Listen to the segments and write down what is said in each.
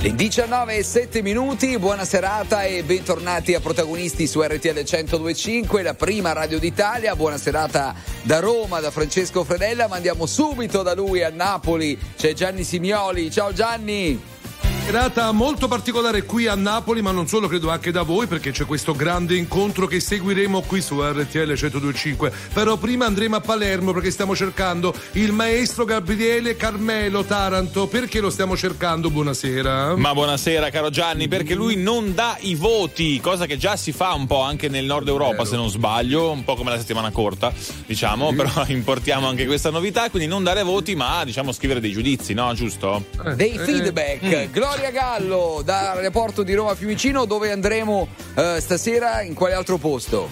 Le 19 e 7 minuti, buona serata e bentornati a protagonisti su RTL 1025, la prima radio d'Italia. Buona serata da Roma, da Francesco Fredella, ma andiamo subito da lui a Napoli. C'è Gianni Simioli. Ciao Gianni! Serata molto particolare qui a Napoli, ma non solo, credo anche da voi, perché c'è questo grande incontro che seguiremo qui su RTL 1025. Però prima andremo a Palermo perché stiamo cercando il maestro Gabriele Carmelo Taranto. Perché lo stiamo cercando? Buonasera. Ma buonasera, caro Gianni, perché lui non dà i voti, cosa che già si fa un po' anche nel nord Europa, Vero. se non sbaglio, un po' come la settimana corta, diciamo, sì. però importiamo anche questa novità, quindi non dare voti, ma diciamo scrivere dei giudizi, no? Giusto? Dei eh. feedback. Mm. Gloria Gloria Gallo dall'aeroporto di Roma Fiumicino dove andremo eh, stasera in quale altro posto?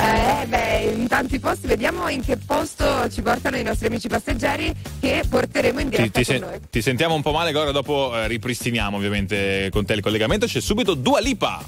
Eh, beh, in tanti posti, vediamo in che posto ci portano i nostri amici passeggeri che porteremo in diretta ti, ti, se, ti sentiamo un po' male, Gloria, dopo eh, ripristiniamo ovviamente con te il collegamento. C'è subito Dua Lipa.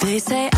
RTL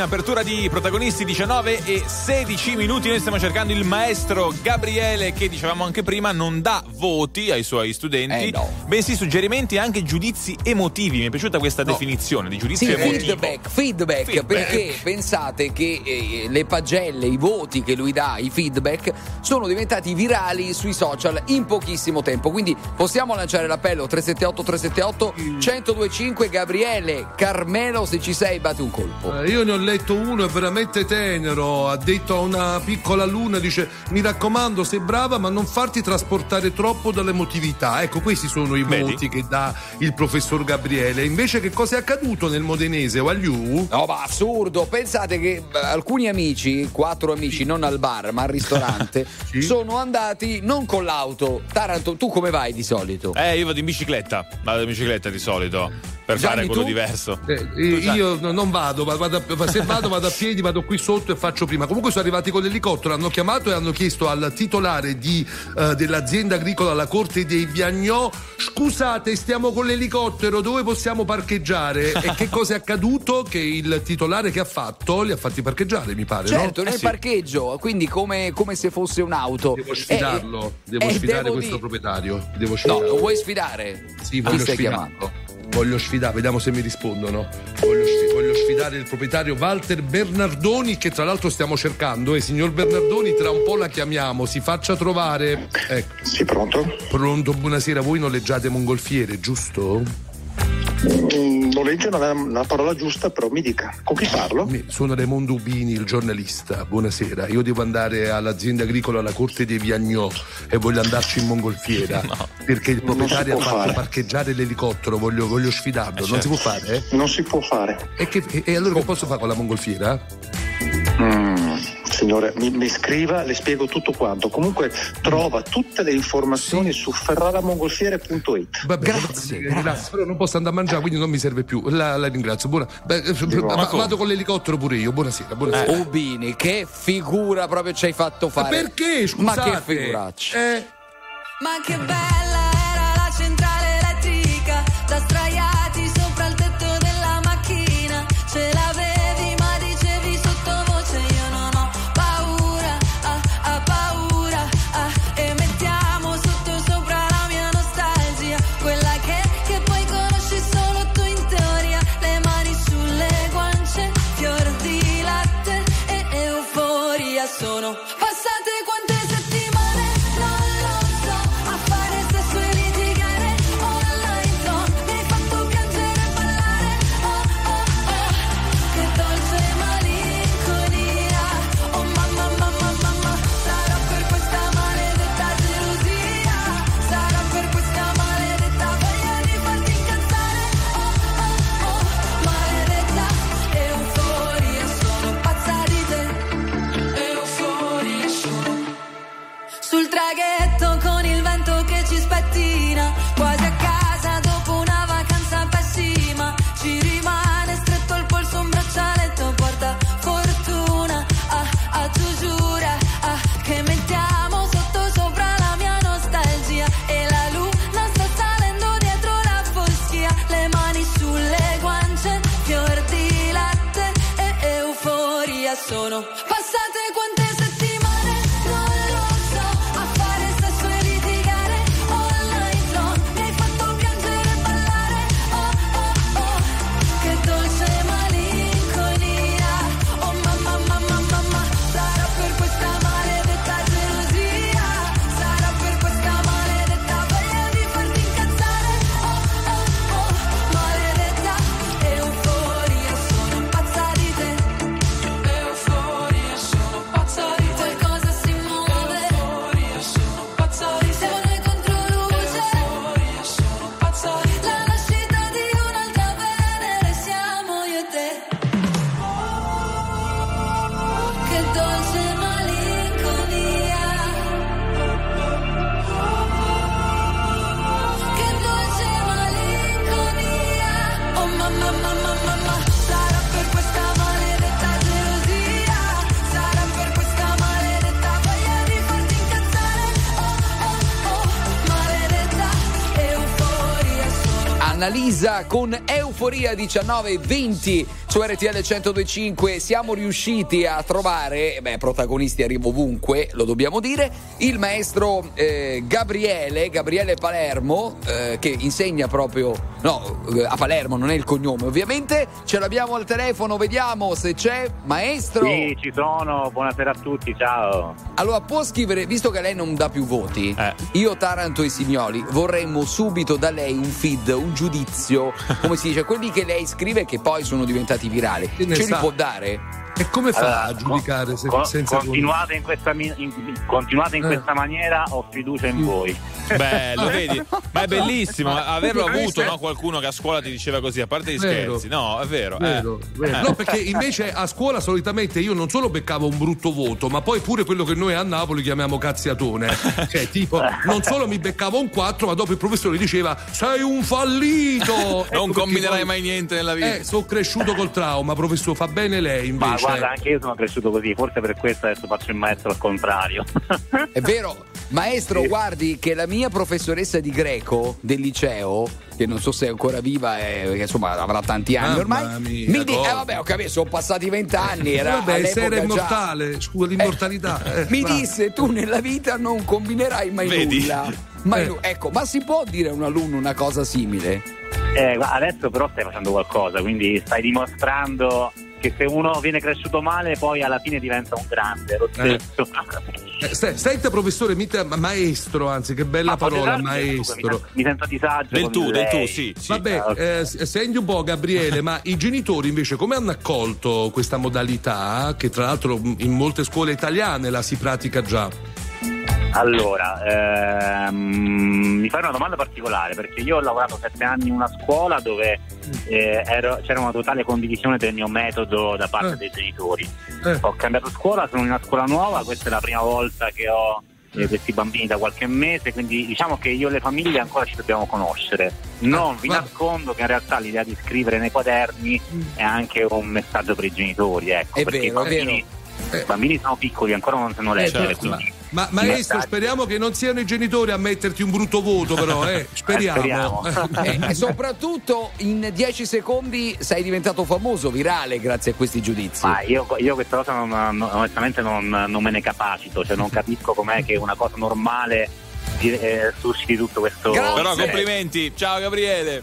In apertura di protagonisti 19 e 16 minuti. Noi stiamo cercando il maestro Gabriele che dicevamo anche prima non dà voti ai suoi studenti, Eh, no. Bensì suggerimenti e anche giudizi emotivi. Mi è piaciuta questa definizione di giudizio Sì, emotivo. feedback, feedback, Feedback. perché pensate che eh, le pagelle, i voti che lui dà, i feedback, sono diventati virali sui social in pochissimo tempo. Quindi possiamo lanciare l'appello 378 378 1025 Gabriele Carmelo, se ci sei, batti un colpo. Eh, Io ne ho letto uno, è veramente tenero. Ha detto a una piccola luna: dice: Mi raccomando, sei brava, ma non farti trasportare troppo dall'emotività. Ecco, questi sono i Vedi? voti che dà il professor Gabriele. Invece, che cosa è accaduto nel modenese? Wagliù? No, ma assurdo! Pensate che alcuni amici, quattro amici, non al bar, ma al ristorante, Sì. sono andati non con l'auto. Taranto, tu come vai di solito? Eh, io vado in bicicletta, vado in bicicletta di solito per Gianni, fare quello tu? diverso. Eh, eh, io no- non vado, va- vado a- se vado vado a piedi, vado qui sotto e faccio prima. Comunque sono arrivati con l'elicottero, hanno chiamato e hanno chiesto al titolare di, eh, dell'azienda agricola alla corte dei Viagnò, scusate stiamo con l'elicottero, dove possiamo parcheggiare? E che cosa è accaduto? Che il titolare che ha fatto li ha fatti parcheggiare, mi pare, Certo, no? nel sì. parcheggio, quindi come, come se fosse un'auto. Devo sfidarlo, Eh, devo eh, sfidare devo questo di- proprietario. Devo No, sfidarlo. lo vuoi sfidare? Sì, voglio stai sfidarlo. chiamando? Voglio sfidare, vediamo se mi rispondono. Voglio, sfi- voglio sfidare il proprietario Walter Bernardoni, che tra l'altro stiamo cercando. E signor Bernardoni, tra un po' la chiamiamo, si faccia trovare. Ecco, Sì, pronto? pronto, buonasera. Voi noleggiate mongolfiere, giusto? Mm, noleggio non è una parola giusta, però mi dica. Con chi parlo? Mi- Sono Raimondo Ubini, il giornalista. Buonasera. Io devo andare all'azienda agricola alla corte dei Viagnò e voglio andarci in mongolfiera. Perché il proprietario ha fatto fare. parcheggiare l'elicottero, voglio, voglio sfidarlo. Non si può fare? eh? Non si può fare. E, che- e- e allora che posso fare con la mongolfiera? Mm, signore, mi, mi scriva, le spiego tutto quanto. Comunque trova tutte le informazioni su ferraramongolfiere.it. Vabbè, Grazie, grazie, grazie. Però non posso andare a mangiare, quindi non mi serve più. La, la ringrazio. Buona, beh, eh, Ma vado con l'elicottero pure io. Buonasera, buonasera. Ubini, che figura proprio ci hai fatto Ma fare. perché? Ma Scusate. che figuraccia. Eh, Ma che bella Con Euforia 19 e 20 su RTL 1025 siamo riusciti a trovare, beh, protagonisti arrivo ovunque, lo dobbiamo dire, il maestro eh, Gabriele, Gabriele Palermo, eh, che insegna proprio, no, eh, a Palermo, non è il cognome ovviamente, ce l'abbiamo al telefono, vediamo se c'è, maestro. Sì, ci sono, buonasera a tutti, ciao. Allora, può scrivere, visto che lei non dà più voti, Eh. io, Taranto e Signoli, vorremmo subito da lei un feed, un giudizio, come si dice, quelli che lei scrive che poi sono diventati virali. Ce li sa? può dare? E come fa Allora, a giudicare se- con- senza continuate in questa, in- continuate in Eh. questa maniera, ho fiducia in voi. Bello, vedi? Ma è bellissimo averlo avuto, no? Qualcuno che a scuola ti diceva così, a parte gli Vero. scherzi. No, è vero. eh. Vero, vero. Eh. No, perché invece a scuola solitamente io non solo beccavo un brutto voto, ma poi pure quello che noi a Napoli chiamiamo cazziatone. Cioè, tipo, non solo mi beccavo un 4, ma dopo il professore diceva: Sei un fallito! Non Ecco combinerai poi- mai niente nella vita. Eh, sono cresciuto col trauma, professore, fa bene lei Ma invece. Guarda, anche io sono cresciuto così, forse per questo adesso faccio il maestro al contrario. È vero, maestro, guardi che la mia professoressa di greco del liceo, che non so se è ancora viva, eh, perché insomma avrà tanti anni Mamma ormai, mia, mi dice, eh vabbè, ho capito, sono passati vent'anni, Eh, era Vabbè, all'epoca era già- immortale, scusa, l'immortalità. eh, Mi va. disse tu nella vita non combinerai mai Vedi? nulla. Mai Eh. ecco, ma si può dire a un alunno una cosa simile? Eh, adesso però stai facendo qualcosa, quindi stai dimostrando che se uno viene cresciuto male poi alla fine diventa un grande, lo Eh. stesso. Eh, Senta, professore, mita- ma- maestro, anzi, che bella Ma posso parola, del tu, maestro. Mi sento, mi sento a disagio. Del tu, del tu, sì. sì. Vabbè, Ah, ok. eh, senti un po' Gabriele, ma i genitori invece come hanno accolto questa modalità che tra l'altro in molte scuole italiane la si pratica già? Allora, ehm, mi fai una domanda particolare perché io ho lavorato sette anni in una scuola dove eh, ero- c'era una totale condivisione del mio metodo da parte Eh. dei genitori. Eh. Ho cambiato scuola, sono in una scuola nuova, questa è la prima volta che ho eh, questi bambini da qualche mese, quindi diciamo che io e le famiglie ancora ci dobbiamo conoscere. Non vi Ah, va- nascondo che in realtà l'idea di scrivere nei quaderni è anche un messaggio per i genitori, ecco, È perché vero, i bambini, Eh. i bambini sono piccoli, ancora non sanno leggere, certo, quindi Ma maestro, speriamo che non siano i genitori a metterti un brutto voto, però, eh. Speriamo. speriamo. Eh, e soprattutto in 10 secondi sei diventato famoso, virale grazie a questi giudizi. Ma io, io questa cosa non- non- onestamente non, non me ne capacito, cioè non capisco com'è che una cosa normale eh, susciti tutto questo. Grazie. Però complimenti. Ciao Gabriele.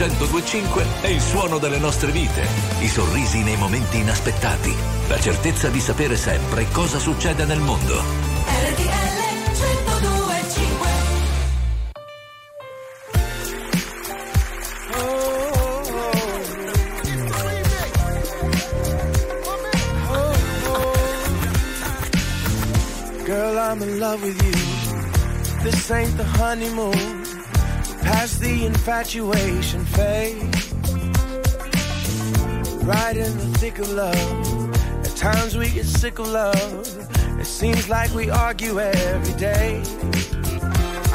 1025 è il suono delle nostre vite, i sorrisi nei momenti inaspettati, la certezza di sapere sempre cosa succede nel mondo. RTL 1025 Girl, I'm in love with you. This ain't the honeymoon. Past the infatuation fades. Right in the thick of love. At times we get sick of love. It seems like we argue every day.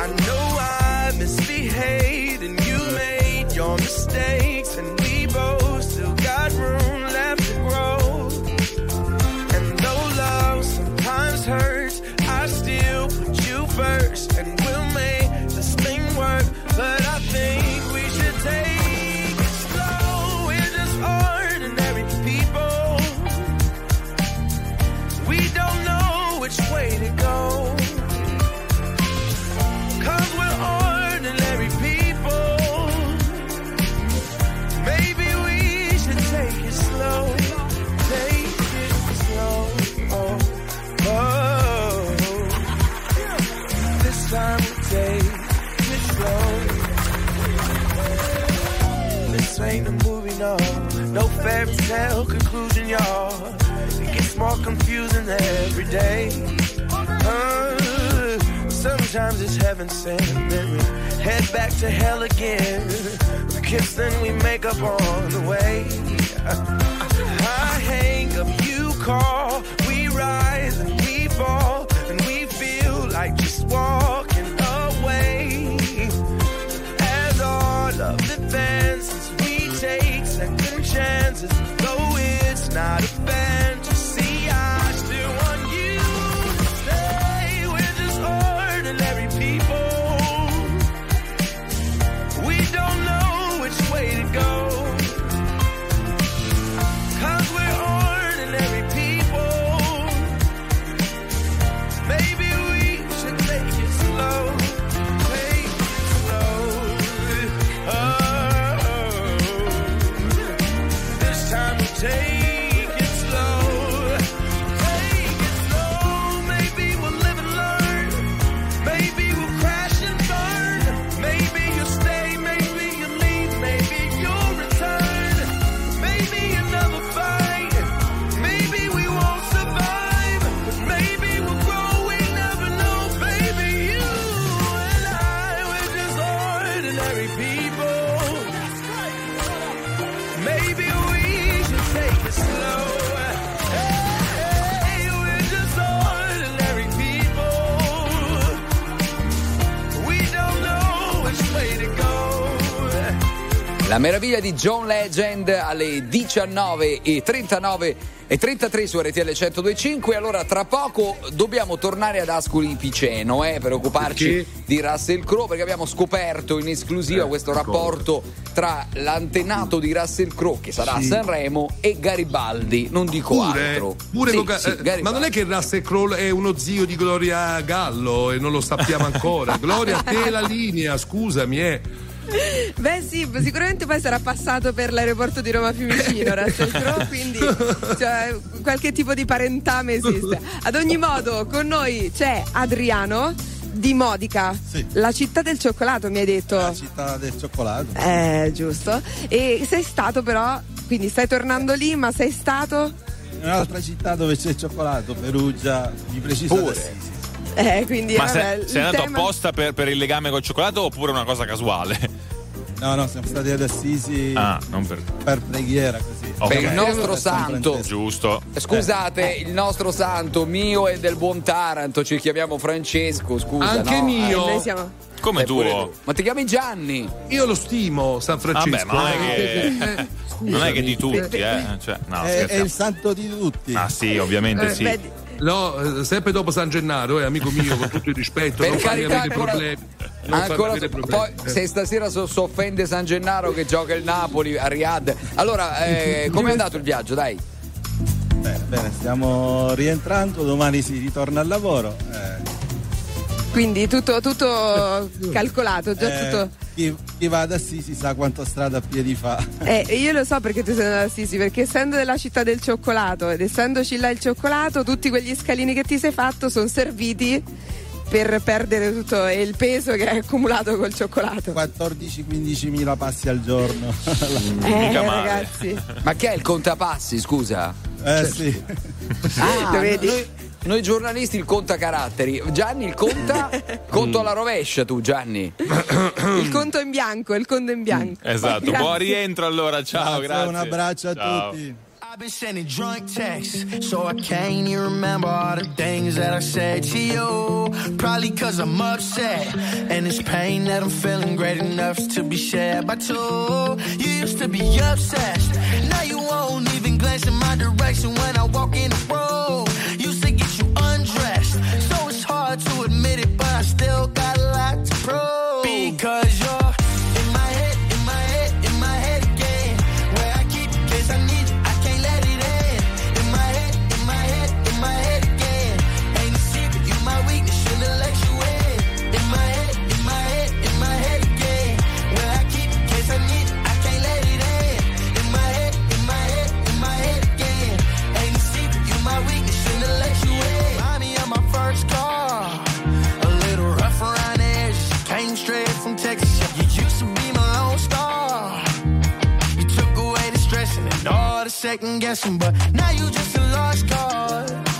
I know I misbehaved and you made your mistakes. And we both still got room left to grow. And though love sometimes hurts, I still put you first. Time we take it slow. This ain't a movie, no. No fairy tale conclusion, y'all. It gets more confusing every day. Uh, sometimes it's heaven sent, then we head back to hell again. We kiss, then we make up on the way. I hang up, you call, we rise and we fall, and we feel like just walking not La meraviglia di John Legend alle 19 e 39 e 33 su RTL 1025. Allora, tra poco dobbiamo tornare ad Ascoli Piceno eh, per occuparci Perché? di Russell Crowe perché abbiamo scoperto in esclusiva Eh, questo rapporto tra l'antenato di Russell Crowe che sarà a Sanremo e Garibaldi. Non dico Pure, altro. pure Sì, con Ga- sì, eh, ma non è che Russell Crowe è uno zio di Gloria Gallo e non lo sappiamo ancora. Gloria, te la linea, scusami, eh. Beh sì, sicuramente poi sarà passato per l'aeroporto di Roma Fiumicino, Russell Crowe, quindi cioè, qualche tipo di parentame esiste. Ad ogni modo, con noi c'è Adriano di Modica, Sì. la città del cioccolato mi hai detto. La città del cioccolato. Eh, giusto. E sei stato però, quindi stai tornando lì, ma sei stato... In un'altra città dove c'è il cioccolato, Perugia, di Assisi. Eh, quindi Ma vabbè, sei, andato tema- apposta per, per il legame col cioccolato oppure una cosa casuale? No, no, siamo stati ad Assisi Ah, non per. per preghiera così. Ok. Per il nostro santo. Giusto. Scusate, il nostro santo mio e del buon Taranto, ci chiamiamo Francesco, scusa. Anche no? mio. Eh, noi siamo... Come Eh, tuo. tu. Ma ti chiami Gianni? Io lo stimo, San Francesco. Vabbè, ma non è eh. che. Non è che di tutti, eh. Cioè, no, È, è il santo di tutti. Ah, sì, ovviamente Eh, sì. beh, No, sempre dopo San Gennaro, eh, amico mio, con tutto il rispetto, Per non farmi carità, avere ancora- problemi. Non farmi Ancora, avere poi. Eh. se stasera so- si offende San Gennaro che gioca il Napoli a Riyadh. Allora, eh, com'è andato il viaggio? Dai. Bene, bene, stiamo rientrando, domani si ritorna al lavoro. eh, quindi tutto, tutto calcolato, già eh, tutto... chi, chi va ad Assisi sa quanta strada a piedi fa. Eh, io lo so perché tu sei andato a Assisi, perché essendo della città del cioccolato ed essendoci là il cioccolato, tutti quegli scalini che ti sei fatto sono serviti per perdere tutto il peso che hai accumulato col cioccolato. 14-15 mila passi al giorno. Eh, Mica male. ragazzi, Ma che è il contapassi, scusa? eh sì. Ah, Lo vedi? Noi, noi giornalisti il conta caratteri. Gianni il conta conto alla rovescia tu, Gianni. il conto in bianco, il conto in bianco. Esatto. Grazie. Buon rientro allora, ciao, Grazie, grazie. Un abbraccio a Ciao. tutti. I've been sending drunk texts, so I can't even remember all the things that I said to you. Probably cause I'm upset, and it's pain that I'm feeling great enough to be shared by two. You used to be obsessed, now you won't even glance in my direction when I walk in the room. Hard to admit it, but I still got second guessing, but now you just a lost cause.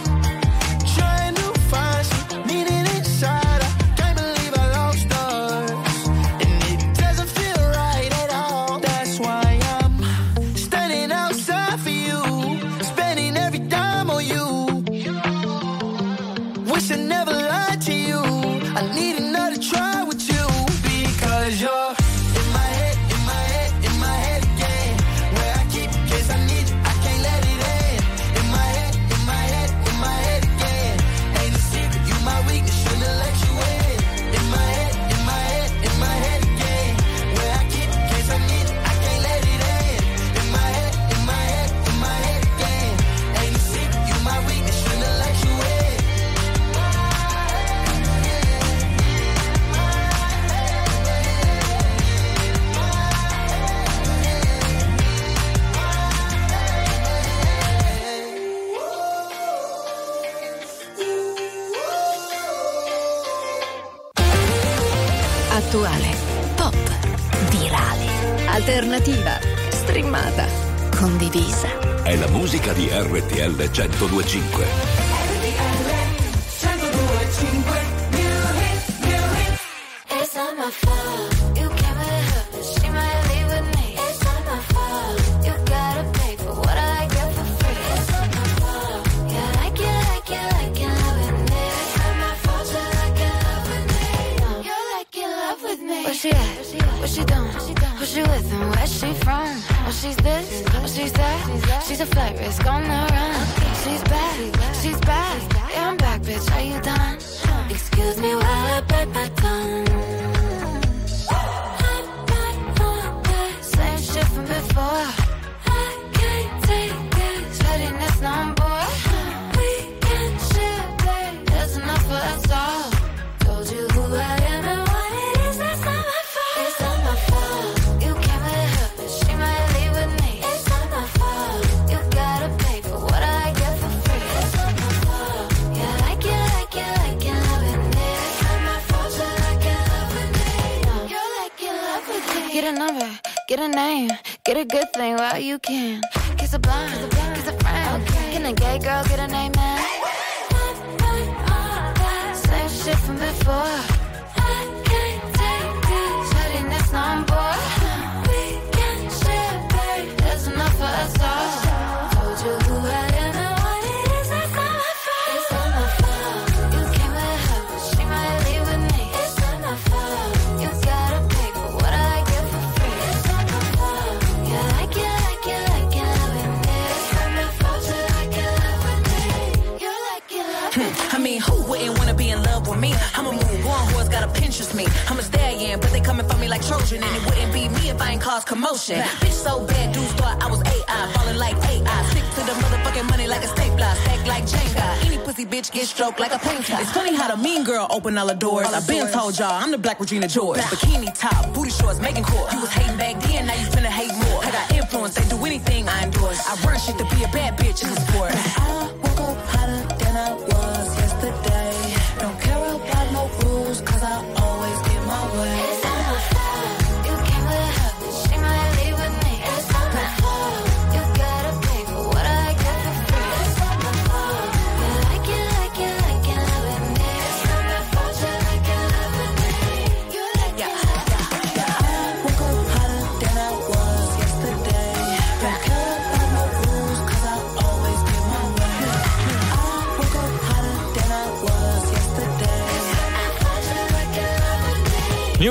Girl open all the doors. I've been told y'all I'm the black Regina George. Bikini top, booty shorts, making court. You was hating back then, now you finna hate more. I got influence, they do anything I endorse. I run shit to be a bad bitch in the sport. I woke up hotter than I was yesterday. Don't care about no rules, cause I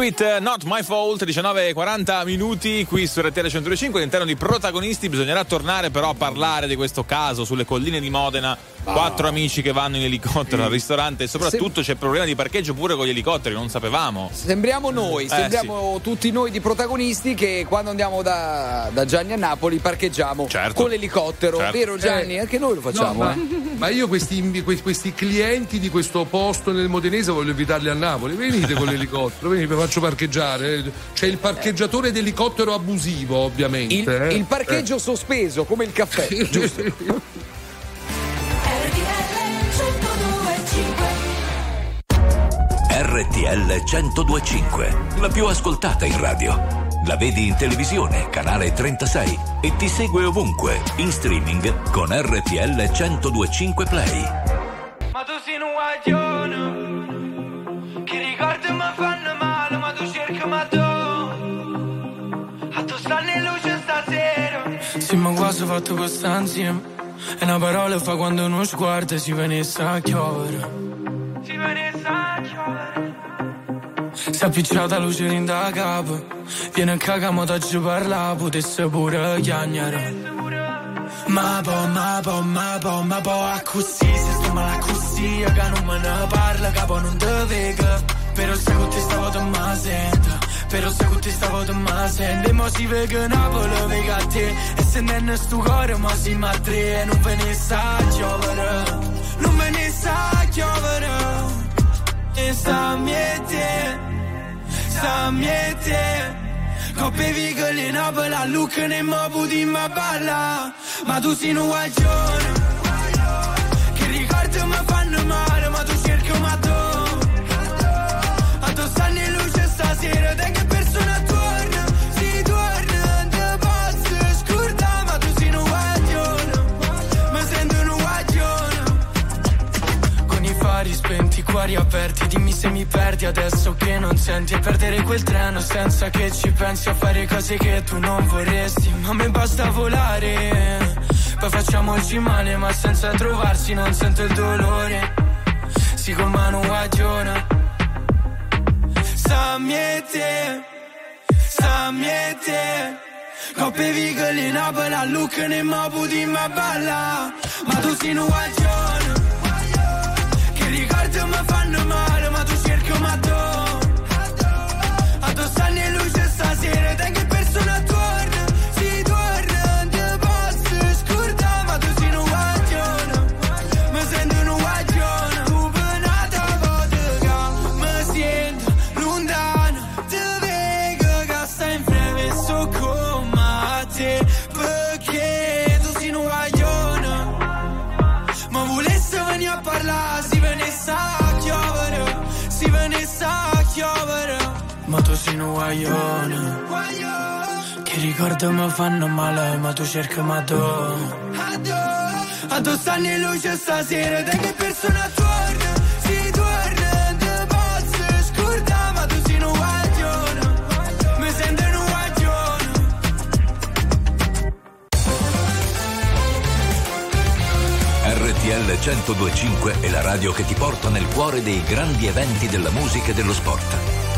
New It uh, Not My Fault, 19.40 minuti qui su RTL 105 all'interno di protagonisti bisognerà tornare però a parlare di questo caso sulle colline di Modena quattro amici che vanno in elicottero al ristorante e soprattutto c'è problema di parcheggio pure con gli elicotteri non sapevamo Sembriamo noi, Eh, sembriamo tutti noi di protagonisti che quando andiamo da, da Gianni a Napoli parcheggiamo con l'elicottero, Certo. vero Gianni? Eh, Anche noi lo facciamo. No, ma, eh. ma io questi, que- questi clienti di questo posto nel Modenese voglio invitarli a Napoli. Venite con l'elicottero, venite, vi faccio parcheggiare. C'è il parcheggiatore d'elicottero abusivo, ovviamente. Il, eh. il parcheggio sospeso come il caffè, giusto? RTL 1025, la più ascoltata in radio. La vedi in televisione, canale 36 e ti segue ovunque, in streaming con RTL 1025 Play. Ma tu sei un guaglione Sì, ma quasi fatto questa insieme. E una parola fa quando uno sguardo si venisse a chiovere. Si venisse a chiovere Si è appicciata luce in da capo. Viene a cagamo da ci parla, potesse pure chiagnare. Ma po, ma po, ma po, ma po, a così, se sto male così, che non me ne parla, capo non te vega. Però se con te stavo te ma sento, se con te stavo te ma sento. E mo si vega Napoli, vega a te, e se non sto cuore, ma si ma tre, e non ve ne sa chiovere, non ve ne sa chiovere. E sta miete, sta miete. Coppe vigole Napoli, look ne mo puti ma balla Ma tu sei un guaglione Che ricordi mi fanno male Ma tu cerchi ma tu A tu stanno stasera Da che persona torna Si torna Da posso scordare Ma tu sei un guaglione Mi sento un guaglione con i fari spenti, i cuori aperti Dimmi se mi perdi adesso che non senti. E perdere quel treno senza che ci pensi A fare cose che tu non vorresti. Ma a me basta volare Poi facciamoci male ma senza trovarsi non sento il dolore. Si con mano guagione Samyete, samyete. Koppevi gălina pe la lucă ne mă budi mă bala M-a dus în uagion Che riguardo mă fanno male Ma tu cerchi un madonna guaglioni Che ricordo mi fanno male ma tu cerchi Madonna Addosso anni luce stasera da che persona torna? Si torna da pazze scordava tu sei un guaglione Mi sento un guaglione RTL 1025 è la radio che ti porta nel cuore dei grandi eventi della musica e dello sport.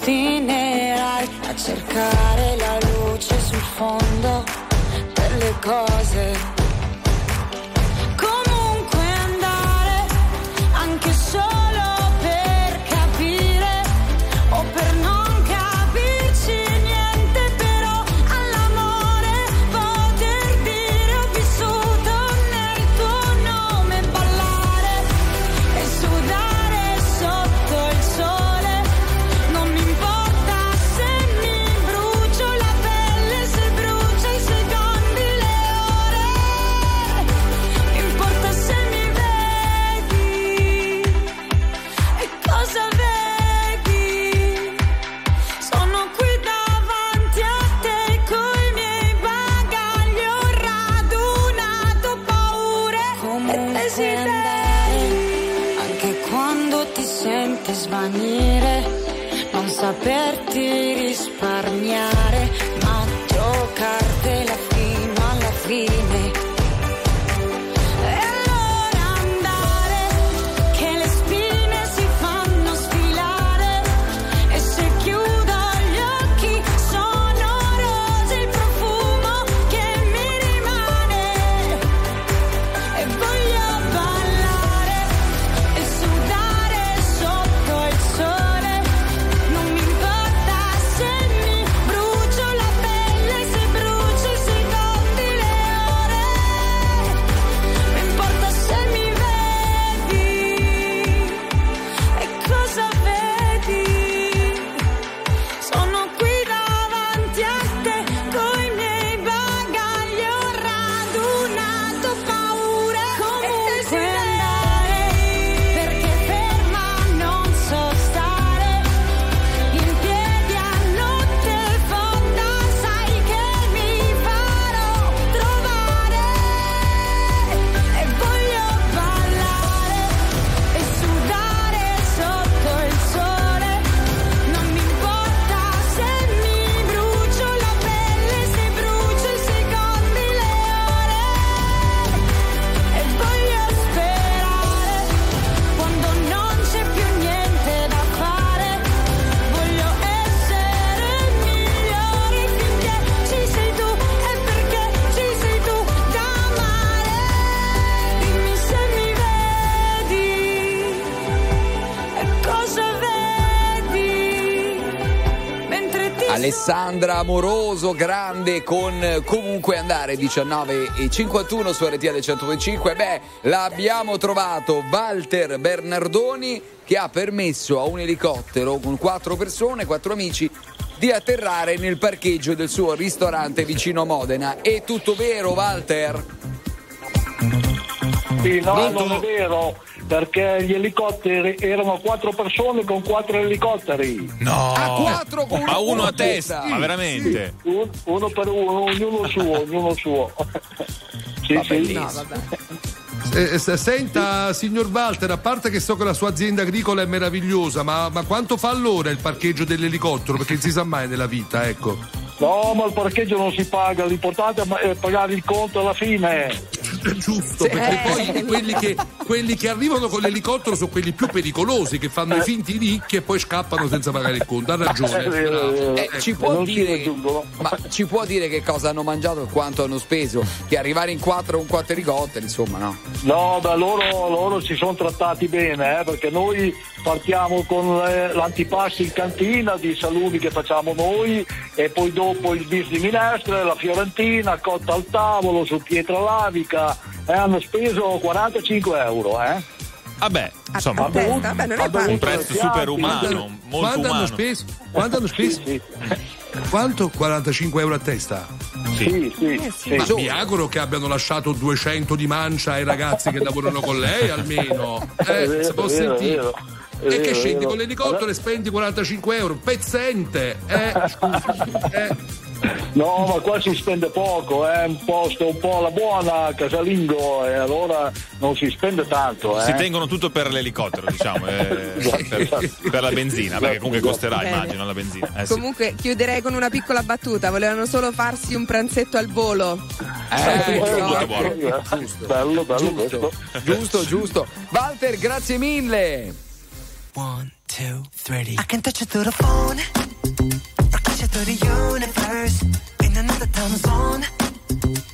destini a cercare risalire, non saperti risparmiare. Alessandra Amoroso, grande con comunque andare 19 e 51 su RTL 125. Beh, l'abbiamo trovato Walter Bernardoni che ha permesso a un elicottero con quattro persone, quattro amici di atterrare nel parcheggio del suo ristorante vicino Modena. È tutto vero, Walter? Sì, no, non è vero, perché gli elicotteri erano quattro persone con quattro elicotteri. No. A quattro con Ma uno a testa. testa, ma veramente? Un- uno per uno, ognuno suo, ognuno suo. sì, sì. No, vabbè. Eh, s- senta, signor Walter, a parte che so che la sua azienda agricola è meravigliosa, ma, ma quanto fa all'ora il parcheggio dell'elicottero? Perché non si sa mai nella vita, ecco. No, ma il parcheggio non si paga, l'importante è pagare il conto alla fine. Giusto, perché poi quelli che, quelli che arrivano con l'elicottero sono quelli più pericolosi, che fanno i finti ricchi e poi scappano senza pagare il conto. Ha ragione. Eh, ci, può dire, raggiungono. ma ci può dire che cosa hanno mangiato e quanto hanno speso? Che arrivare in quattro con quattro elicotteri, insomma, no? No, beh, loro, loro si sono trattati bene, eh, perché noi partiamo con eh, l'antipasto in cantina di salumi che facciamo noi e poi dopo il bis di minestre, la fiorentina, cotta al tavolo su pietra lavica e hanno speso 45 euro. Eh. Vabbè, insomma, a testa? Beh, non è un prezzo super umano, Quanto- molto quanto hanno umano. speso? Quanto hanno speso? Sì, Quanto? 45 euro a testa? sì, sì, Eh, sì. sì. Ma mi auguro che abbiano lasciato 200 di mancia ai ragazzi che lavorano con lei almeno. Eh, vero, si può vero, sentire. vero. E che scendi vero. con l'elicottero e spendi 45 euro. Pezzente! Eh, scusi. Eh. No, ma qua si spende poco, è un posto un po' alla buona, casalingo, e allora non si spende tanto. Eh. Si tengono tutto per l'elicottero, diciamo, eh, per, per la benzina, perché comunque costerà, Bene. immagino, la benzina. Eh, sì. Comunque chiuderei con una piccola battuta, volevano solo farsi un pranzetto al volo. Eh, Eh, molto eh, buono. eh, Bello, bello questo. giusto, giusto. Walter, grazie mille. One, two, three. I can touch you through the phone, through the universe. In another time zone,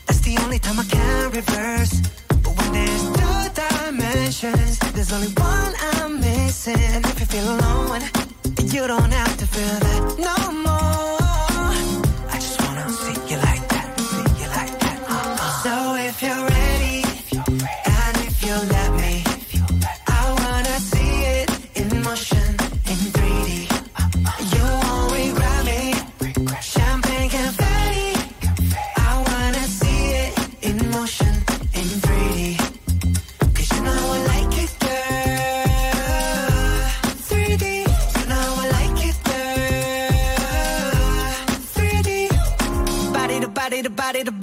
that's the only time I can reverse. But when there's two dimensions, there's only one I'm missing. And if you feel alone, you don't have to feel that no more.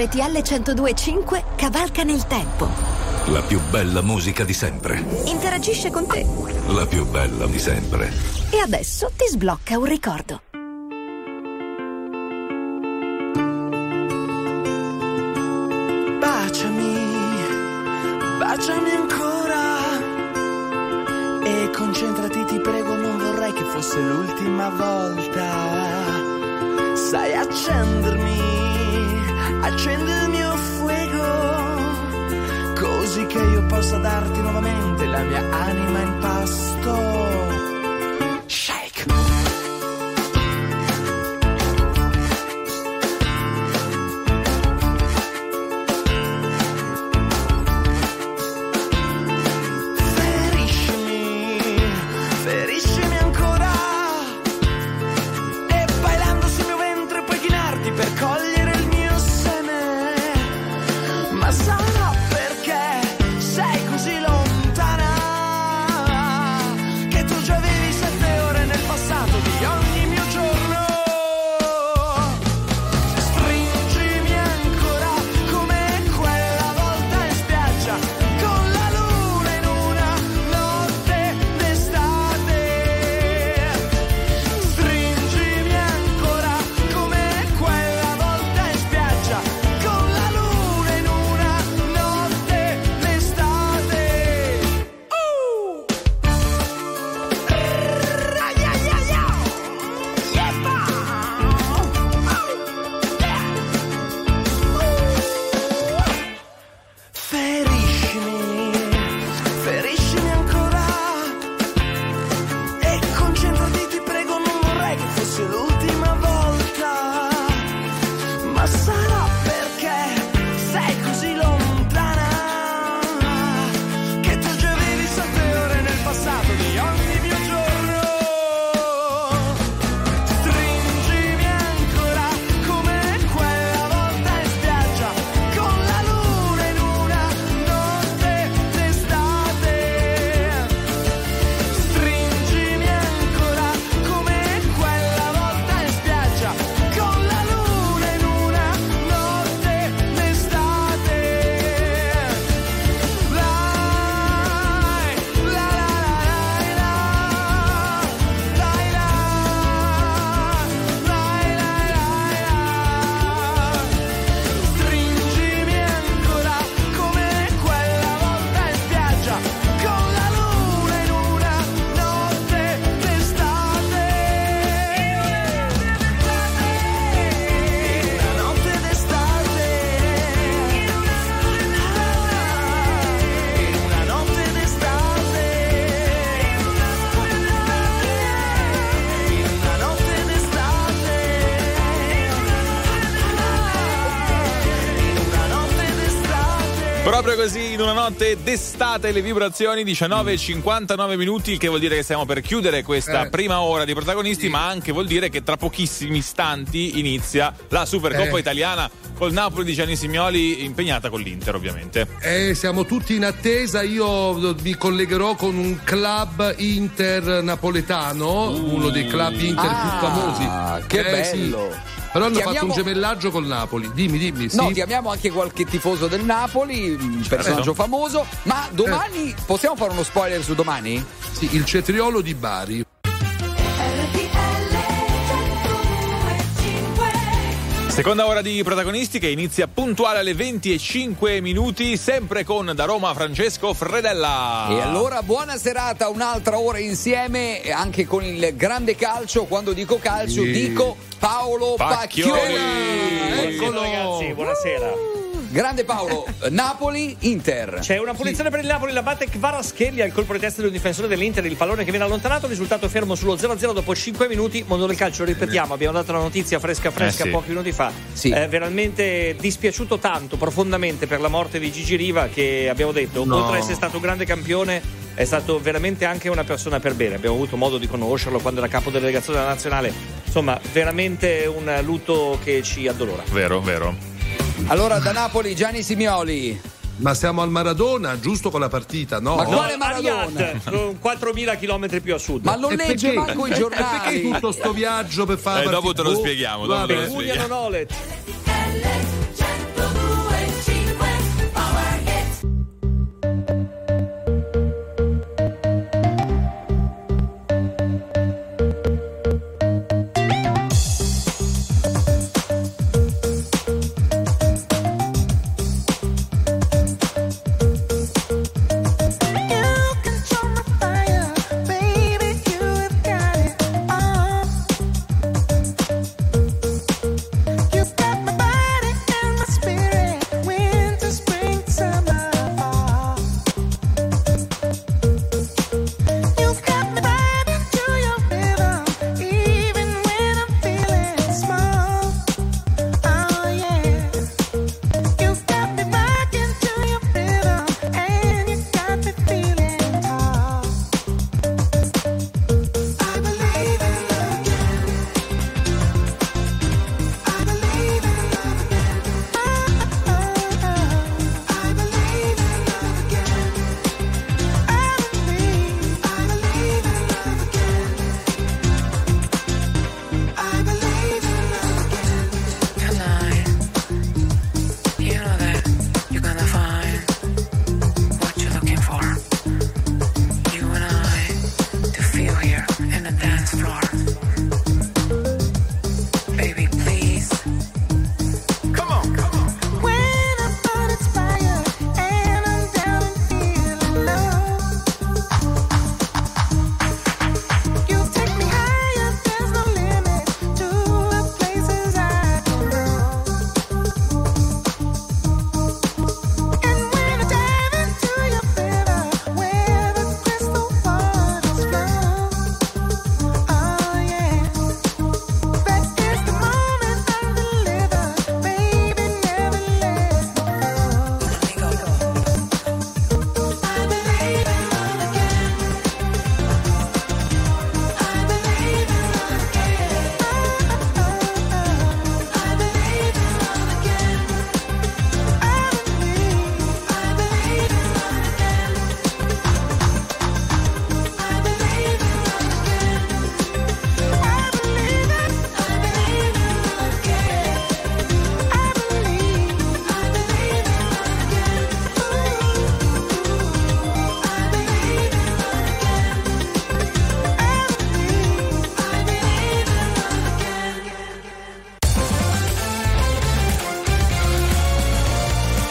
RTL 1025 cavalca nel tempo. La più bella musica di sempre. Interagisce con te. La più bella di sempre. E adesso ti sblocca un ricordo. Baciami, baciami ancora. E concentrati, ti prego, non vorrei che fosse l'ultima volta. Sai accendermi, darti nuovamente la mia anima in pasto. Così, in una notte d'estate, le vibrazioni 19.59 minuti, che vuol dire che stiamo per chiudere questa Eh. prima ora di protagonisti, ma anche vuol dire che tra pochissimi istanti inizia la Supercoppa Eh. italiana col Napoli di Gianni Simioli, impegnata con l'Inter, ovviamente. Eh, siamo tutti in attesa. Io mi collegherò con un club inter napoletano, uno dei club inter Ah, più famosi. che Eh, sì. Però hanno Chiamiamo- fatto un gemellaggio col Napoli. Dimmi, dimmi. Sì. No, chiamiamo anche qualche tifoso del Napoli, un personaggio famoso. Ma domani possiamo fare uno spoiler su domani? Sì, il cetriolo di Bari. Seconda ora di protagonisti che inizia puntuale alle 20 e 5 minuti, sempre con da Roma Francesco Fredella. E allora buona serata, un'altra ora insieme e anche con il grande calcio. Quando dico calcio Sì. dico Paolo Pacchioni. Pacchioni. Buonasera ragazzi, buonasera. Grande Paolo, Napoli, Inter. C'è una punizione per il Napoli, la batte Kvaratskhelia, il colpo di testa di un difensore dell'Inter, il pallone che viene allontanato, risultato fermo sullo 0-0 dopo 5 minuti. Mondo del calcio, lo ripetiamo, abbiamo dato la notizia fresca fresca Eh sì. pochi minuti fa. Sì. È veramente dispiaciuto tanto, profondamente per la morte di Gigi Riva che abbiamo detto, No. oltre ad essere stato un grande campione, è stato veramente anche una persona per bene. Abbiamo avuto modo di conoscerlo quando era capo delegazione della nazionale. Insomma, veramente un lutto che ci addolora. Vero, vero. Allora da Napoli Gianni Simioli. Ma siamo al Maradona, giusto con la partita, no? Ma quale Maradona? Ariad, con 4.000 km più a sud. Ma non E legge perché- manco i e giornali. Perché tutto sto viaggio per fare Eh, dopo te lo spieghiamo, dopo te lo Peculiar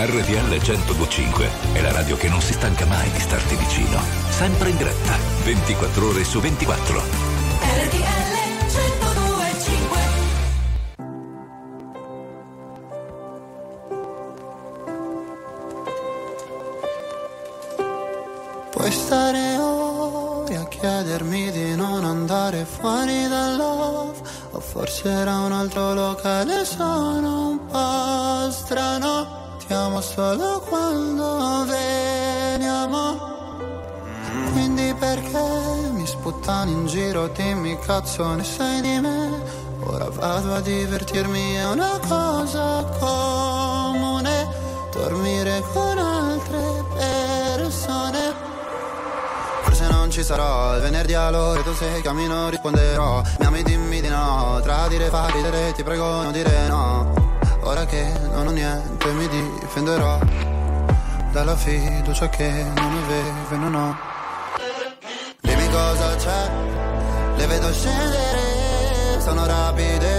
Knowledge. 1025 è la radio che non si stanca mai di starti vicino. Sempre in diretta, 24 ore su 24. RTL 1025 Puoi stare ore a chiedermi di non andare fuori dal love O forse era un altro locale, sono solo quando veniamo. Quindi perché mi sputtani in giro, dimmi cazzo ne sai di me? Ora vado a divertirmi, è una cosa comune. Dormire con altre persone. Forse non ci sarò il venerdì all'ora tu sei cammino risponderò. Mi ami dimmi di no Tradire fa ridere ti prego non dire no Ora che non ho niente mi difenderò Dalla fiducia che non avevo e non ho. Dimmi cosa c'è Le vedo scendere Sono rapide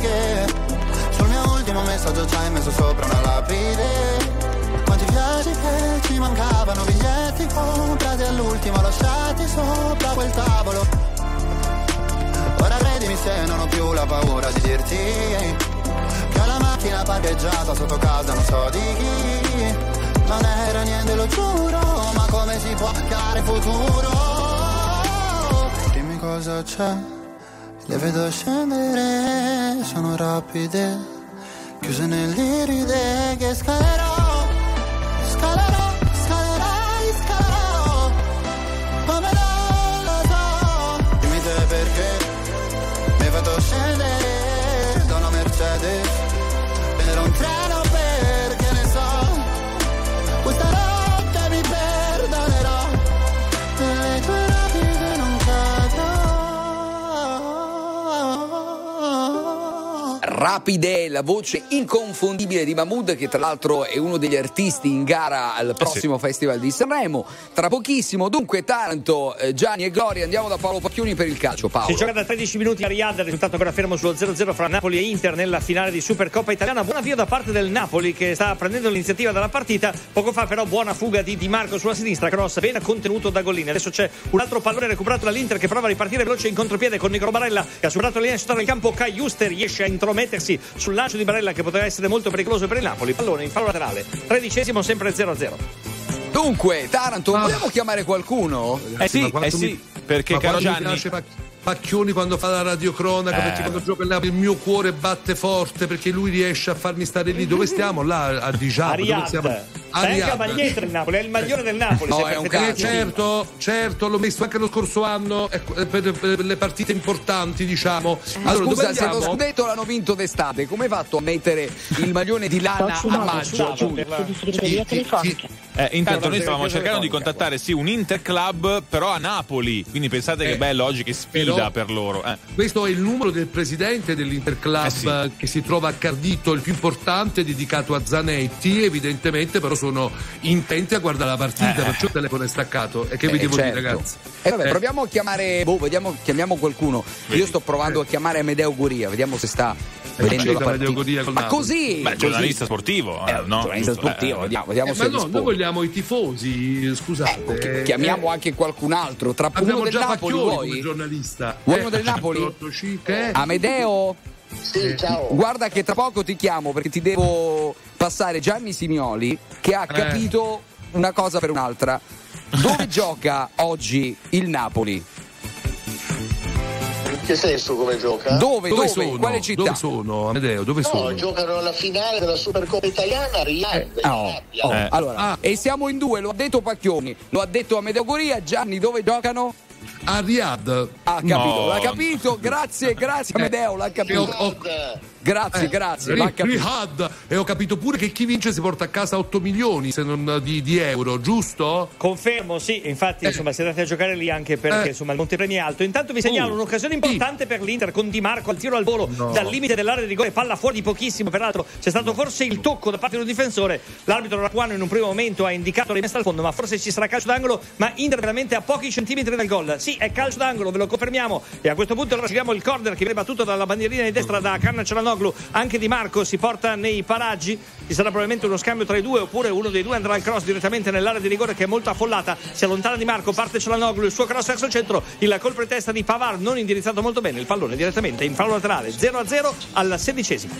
che Sul mio ultimo messaggio ci hai messo sopra una lapide. Quanti viaggi che ci mancavano biglietti comprati all'ultimo lasciati sopra quel tavolo. Ora credimi se non ho più la paura di dirti Che ho la macchina parcheggiata sotto casa non so di chi. Non era niente lo giuro Ma come si può creare futuro? Dimmi cosa c'è le vedo scendere, sono rapide, chiuse nell'iride che scalerò, Rapide, la voce inconfondibile di Mahmood, che tra l'altro è uno degli artisti in gara al prossimo Festival di Sanremo. Tra pochissimo, dunque, Taranto, eh, Gianni e Gloria, andiamo da Paolo Pacchioni per il calcio. Paolo. Si gioca da 13 minuti a Riyadh, il risultato ancora fermo sullo 0-0 fra Napoli e Inter nella finale di Supercoppa italiana. Buon avvio da parte del Napoli che sta prendendo l'iniziativa dalla partita. Poco fa però buona fuga di Di Marco sulla sinistra, cross ben contenuto da Gollini. Adesso c'è un altro pallone recuperato dall'Inter che prova a ripartire veloce in contropiede con Nicolo Barella che ha superato la linea centrale del campo. Kai Juster riesce a intromettersi sul lancio di Barella che poteva essere molto pericoloso per il Napoli. Pallone in fallo laterale. Tredicesimo sempre 0-0. Dunque, Taranto, vogliamo chiamare qualcuno? Eh sì, eh sì, mi- perché caro mi Gianni... piace Pacchioni quando fa la radiocronaca, Eh. perché quando gioca il Napoli il mio cuore batte forte perché lui riesce a farmi stare lì. Dove stiamo? Là a Dijab. A Dove Riyadh. stiamo? Sai anche Ariad. la maglietta del Napoli, è il maglione del Napoli. No, se è un cazzo. Certo, certo, l'ho messo anche lo scorso anno ecco, eh, per, per le partite importanti, diciamo. Ma Allora, dove scusa, se lo andiamo? scudetto l'hanno vinto d'estate, come hai fatto a mettere il maglione di lana a maggio? Eh, intanto noi stavamo cercando di contattare sì un Interclub però a Napoli quindi pensate che Eh, bello oggi che sfida però- per loro eh. Questo è il numero del presidente dell'Interclub Eh sì. eh, che si trova a Cardito, il più importante, dedicato a Zanetti. Evidentemente, però, sono intenti a guardare la partita, Eh. perciò il telefono è staccato. E che Eh, vi devo certo. dire, ragazzi? E vabbè, Eh. proviamo a chiamare, boh, vediamo, chiamiamo qualcuno. Io sto provando a chiamare Amedeo Guria, vediamo se sta vedendo la partita. Ma Napoli? così, Beh, così. giornalista sportivo eh, Eh, no? giornalista Giusto, sportivo, eh. vediamo, vediamo Eh, se ma no, noi disposto. vogliamo i tifosi, scusate. Ecco, chiamiamo anche qualcun altro. Tra uno Abbiamo del già Napoli vuoi? come giornalista. Vuoi Eh, uno del Napoli? 85, eh? Amedeo? Sì, ciao. Guarda che tra poco ti chiamo perché ti devo passare Gianni Simioli che Eh. ha capito una cosa per un'altra. Dove gioca oggi il Napoli? In che senso come gioca? Dove? Dove Dove? sono? Quale città? Dove sono, Amedeo? Dove No, sono? giocano alla finale della Supercoppa italiana a Riyadh. in Oh, oh, Eh. Allora, Ah. e siamo in due, lo ha detto Pacchioni, lo ha detto Amedeo Goria, Gianni dove giocano? A Riyadh. Ha capito, No. l'ha capito, grazie, grazie Amedeo, l'ha E ho- capito. ho- Grazie, eh, grazie, Ri-. Riyadh. E ho capito pure che chi vince si porta a casa 8 milioni se non di, di euro, giusto? Confermo, sì, infatti insomma siete andati a giocare lì anche perché Eh. insomma il Montepremi è alto. Intanto vi segnalo Uh. un'occasione importante per l'Inter con Di Marco al tiro al volo No. dal limite dell'area di rigore, palla fuori di pochissimo, peraltro c'è stato forse il tocco da parte di un difensore. L'arbitro Rapuano in un primo momento ha indicato rimessa al fondo, ma forse ci sarà calcio d'angolo, ma Inter veramente a pochi centimetri dal gol. Sì, è calcio d'angolo, ve lo confermiamo. E a questo punto allora seguiamo il corner che viene battuto dalla bandierina di destra da Canna Cialanoglu, anche Di Marco si porta nei paraggi. Ci sarà probabilmente uno scambio tra i due, oppure uno dei due andrà al cross direttamente nell'area di rigore che è molto affollata. Si allontana Di Marco, parte Cialanoglu, il suo cross verso il centro, il colpo di testa di Pavard non indirizzato molto bene, il pallone direttamente in fallo laterale 0-0 al sedicesimo.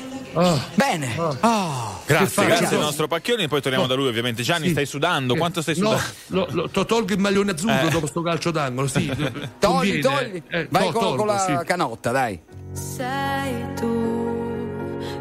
Bene. Ah. grazie Che fa? grazie Ciao. al nostro Pacchioni e poi torniamo da lui ovviamente Gianni Sì. stai sudando quanto stai No, sudando? lo, lo- to- tolgo il maglione azzurro Eh. dopo sto calcio d'angolo, sì. Togli, togli. Eh, Vai to- con, tolgo, con la sì. canotta, dai. Sei tu,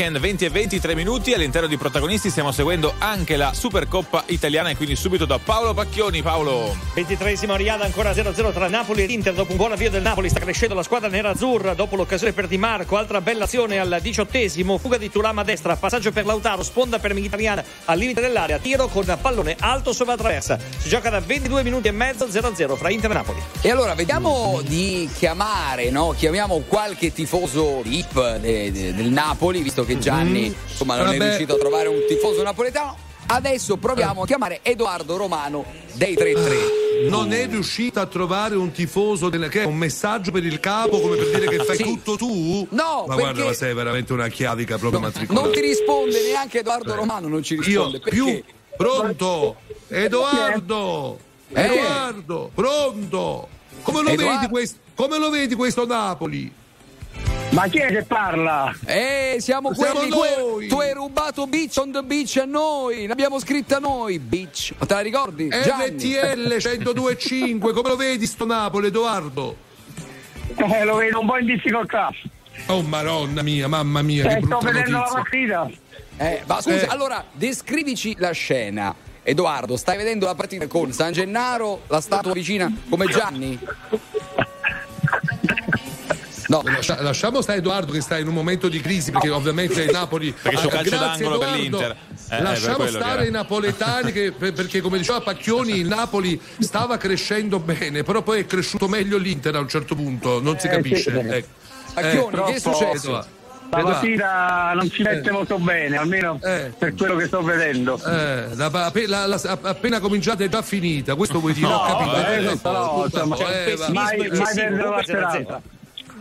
Weekend 20 e 23 minuti. All'interno di protagonisti stiamo seguendo anche la Supercoppa italiana e quindi subito da Paolo Pacchioni. Paolo. 23esimo Riada ancora 0-0 tra Napoli e l'Inter dopo un buon avvio del Napoli sta crescendo la squadra nerazzurra dopo l'occasione per Di Marco altra bella azione al diciottesimo fuga di Turam a destra passaggio per Lautaro sponda per Mkhitaryan al limite dell'area tiro con pallone alto sopra traversa si gioca da 22 minuti e mezzo 0-0 fra Inter e Napoli E allora vediamo di chiamare, no? Chiamiamo qualche tifoso VIP de- de- del Napoli, visto che Gianni insomma, non è Vabbè. riuscito a trovare un tifoso napoletano. Adesso proviamo a chiamare Edoardo Romano dei 33. Non è riuscita a trovare un tifoso del- che è un messaggio per il capo come per dire che fai Sì. tutto tu? No, ma perché- guarda, ma sei veramente una chiavica proprio matricolata. Non ti risponde neanche Edoardo Romano, non ci risponde. Io perché? più pronto, Edoardo, Eh. Edoardo, pronto. Come lo, Edoardo- vedi questo, come lo vedi questo Napoli? Ma chi è che parla? Eh, siamo, Siamo quelli. noi. Tu, tu hai rubato Beach on the Beach a noi. L'abbiamo scritta noi. Beach. Ma te la ricordi? Gianni. RTL 1025, come lo vedi sto Napoli, Edoardo? Eh, lo vedo un po' in difficoltà. Oh madonna mia, mamma mia, che Eh, sto vedendo la notizia. partita. Eh, ma scusa, Eh. allora descrivici la scena. Edoardo, stai vedendo la partita con San Gennaro, la statua vicina come Gianni? No, Lascia- lasciamo stare Edoardo che sta in un momento di crisi perché ovviamente il Napoli Perché c'è un Eh, calcio grazie, d'angolo per Edoardo. l'Inter. Eh, per lasciamo che stare i napoletani che- per- perché come diceva Pacchioni il Napoli stava crescendo bene però poi è cresciuto meglio l'Inter a un certo punto non si Eh, capisce sì. ecco. Pacchioni, che è successo? La mattina non si mette Eh. molto bene, almeno per quello che sto vedendo. Eh, la- appe- la- la- appena cominciata è già finita, questo vuoi dire? No, Ho capito. eh, eh, questo no, tutto, insomma, eh, c'è un va- pessimismo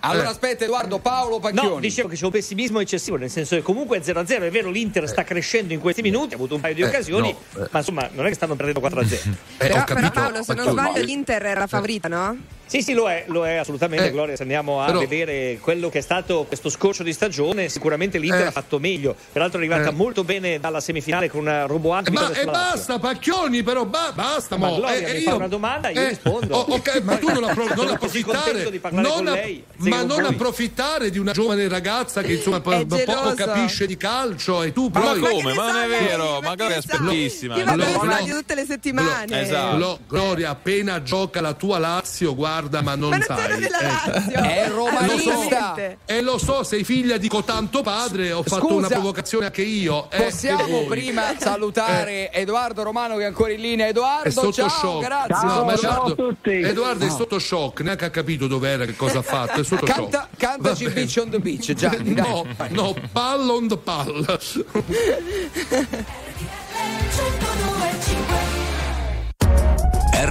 Mai- mai eccessivo, perdere la comunque speranza. 0-0. Allora Eh. aspetta Edoardo, Paolo Pacchioni. No, dicevo che c'è un pessimismo eccessivo, nel senso che comunque è 0-0, è vero l'Inter sta crescendo in questi minuti, ha avuto un paio di Eh, occasioni, no, eh. ma insomma non è che stanno perdendo 4-0. Però, però Paolo, se non sbaglio, l'Inter era favorita, no? Sì, sì, lo è, lo è assolutamente, Eh, Gloria. Se andiamo a però- vedere quello che è stato questo scorcio di stagione, sicuramente l'Inter Eh. ha fatto meglio. Peraltro è arrivata Eh. molto bene dalla semifinale con una Roboante. Ma e basta, Pacchioni, però ba- basta. Ma mo. Gloria Eh, mi eh, fa io- una domanda, io eh, rispondo. oh, ok, ma tu non, appro- non approfittare, di parlare non app- lei, ma non voi. approfittare di una giovane ragazza che insomma po- poco capisce di calcio e tu Ma poi come? Ma non è vero, ma Gloria è espertissima. Ti va Allora, bene no. radio tutte le settimane. Esatto. Lo- Gloria, appena gioca la tua Lazio, guarda, ma non Ma non sai. eh. Lazio. È romanista. Assolutamente. E lo so, sei figlia di cotanto padre, ho fatto Scusa, una provocazione anche io. eh, Possiamo prima salutare Edoardo Romano che è ancora in linea. È Edoardo, sotto ciao, shock. grazie. No, ma ciao a Edoardo, tutti. Edoardo è sotto shock, neanche ha capito dov'era, che cosa ha fatto. È sotto Canta, shock. cantaci Va bene. Beach on the Beach, Gianni. dai. No, no, pall on the pall.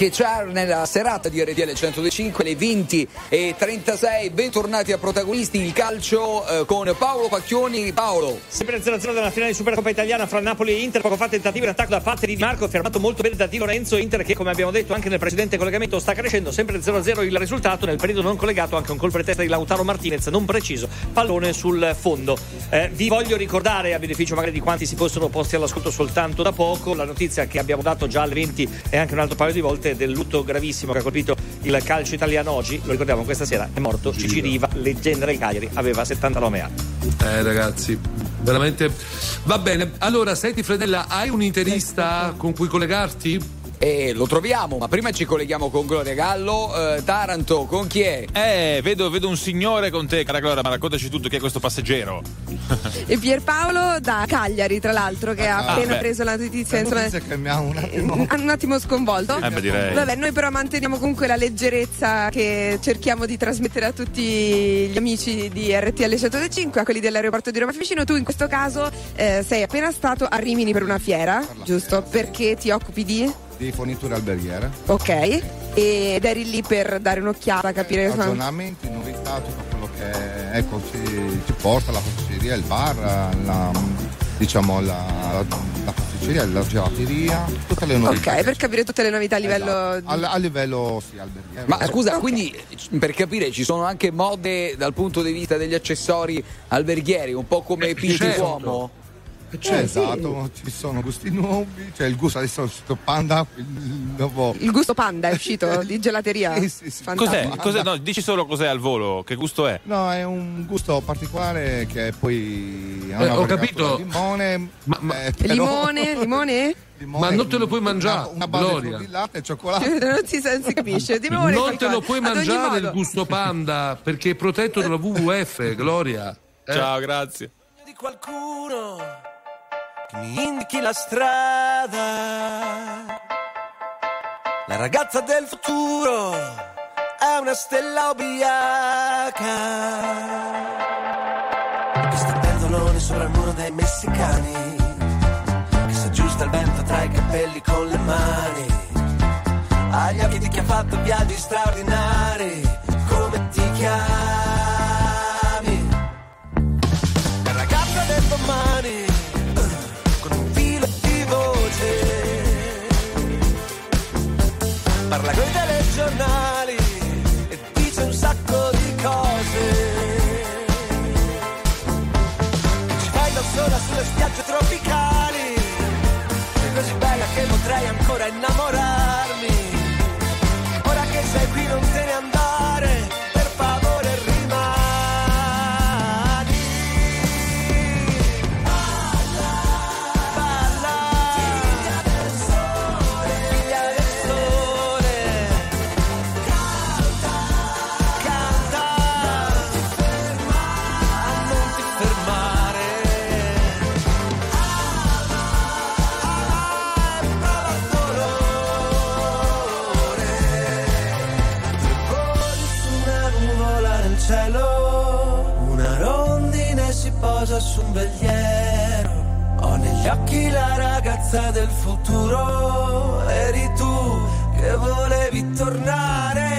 Anche Char nella serata di RTL 125, le 20 e 36. Bentornati a protagonisti il calcio eh, con Paolo Pacchioni. Paolo. Sempre 0-0 della finale di Supercoppa italiana fra Napoli e Inter. Poco fa tentativo in attacco da parte di Marco, fermato molto bene da Di Lorenzo. Inter che, come abbiamo detto anche nel precedente collegamento, sta crescendo. Sempre 0-0 il risultato. Nel periodo non collegato, anche un colpo di testa di Lautaro Martinez, non preciso. Pallone sul fondo. Eh, vi voglio ricordare, a beneficio magari di quanti si fossero posti all'ascolto soltanto da poco, la notizia che abbiamo dato già alle 20 e anche un altro paio di volte del lutto gravissimo che ha colpito il calcio italiano oggi. Lo ricordiamo questa sera, è morto Cici Riva, leggenda del Cagliari, aveva 79 anni. Eh ragazzi, veramente va bene. Allora, senti Fredella, hai un interista con cui collegarti? E lo troviamo, ma prima ci colleghiamo con Gloria Gallo. Eh, Taranto, con chi è? Eh, vedo, vedo un signore con te, cara Gloria, ma raccontaci tutto chi è questo passeggero. E Pierpaolo da Cagliari, tra l'altro, che ha Ah, appena beh. preso la notizia. Insomma, che mi ha un attimo. un attimo sconvolto. Eh, beh, direi. Vabbè, noi però manteniamo comunque la leggerezza che cerchiamo di trasmettere a tutti gli amici di RTL 105, a quelli dell'aeroporto di Roma Fiumicino. Tu in questo caso eh, sei appena stato a Rimini per una fiera, giusto? Perché ti occupi di? Di forniture alberghiere, Ok. Ed eri lì per dare un'occhiata, capire insomma, aggiornamenti, novità, tutto quello che ecco, ci, ci porta la pasticceria, il bar, la, diciamo la, la, la pasticceria, la gelateria, tutte le novità. Ok, per capire tutte le novità a livello di- Al- a livello sì, alberghiero. Ma scusa, quindi per capire ci sono anche mode dal punto di vista degli accessori alberghieri, un po' come Pinti certo. Uomo? C'è Eh, sì. esatto, ci sono gusti nuovi, c'è il gusto adesso è uscito panda, il- dopo Il gusto panda è uscito di gelateria. Cos'è? Fantastico. Cos'è? No, dici solo cos'è al volo, che gusto è? No, è un gusto particolare che poi ha Eh, ho capito. limone, eh, però- Limone, limone? Ma non te lo puoi mangiare, una, una base Gloria. di latte e cioccolato. non si, si capisce. Limone non te lo puoi mangiare modo. il gusto panda perché è protetto dalla WWF, Gloria. Eh. Ciao, grazie. di qualcuno mi indichi la strada. La ragazza del futuro è una stella ubriaca. Che sta pendolone sopra il muro dei messicani. Che si aggiusta il vento tra i capelli con le mani. Agli occhi di chi ha fatto viaggi straordinari come ti chiami per la cuita legionària su un veliero. Ho negli occhi la ragazza del futuro, eri tu che volevi tornare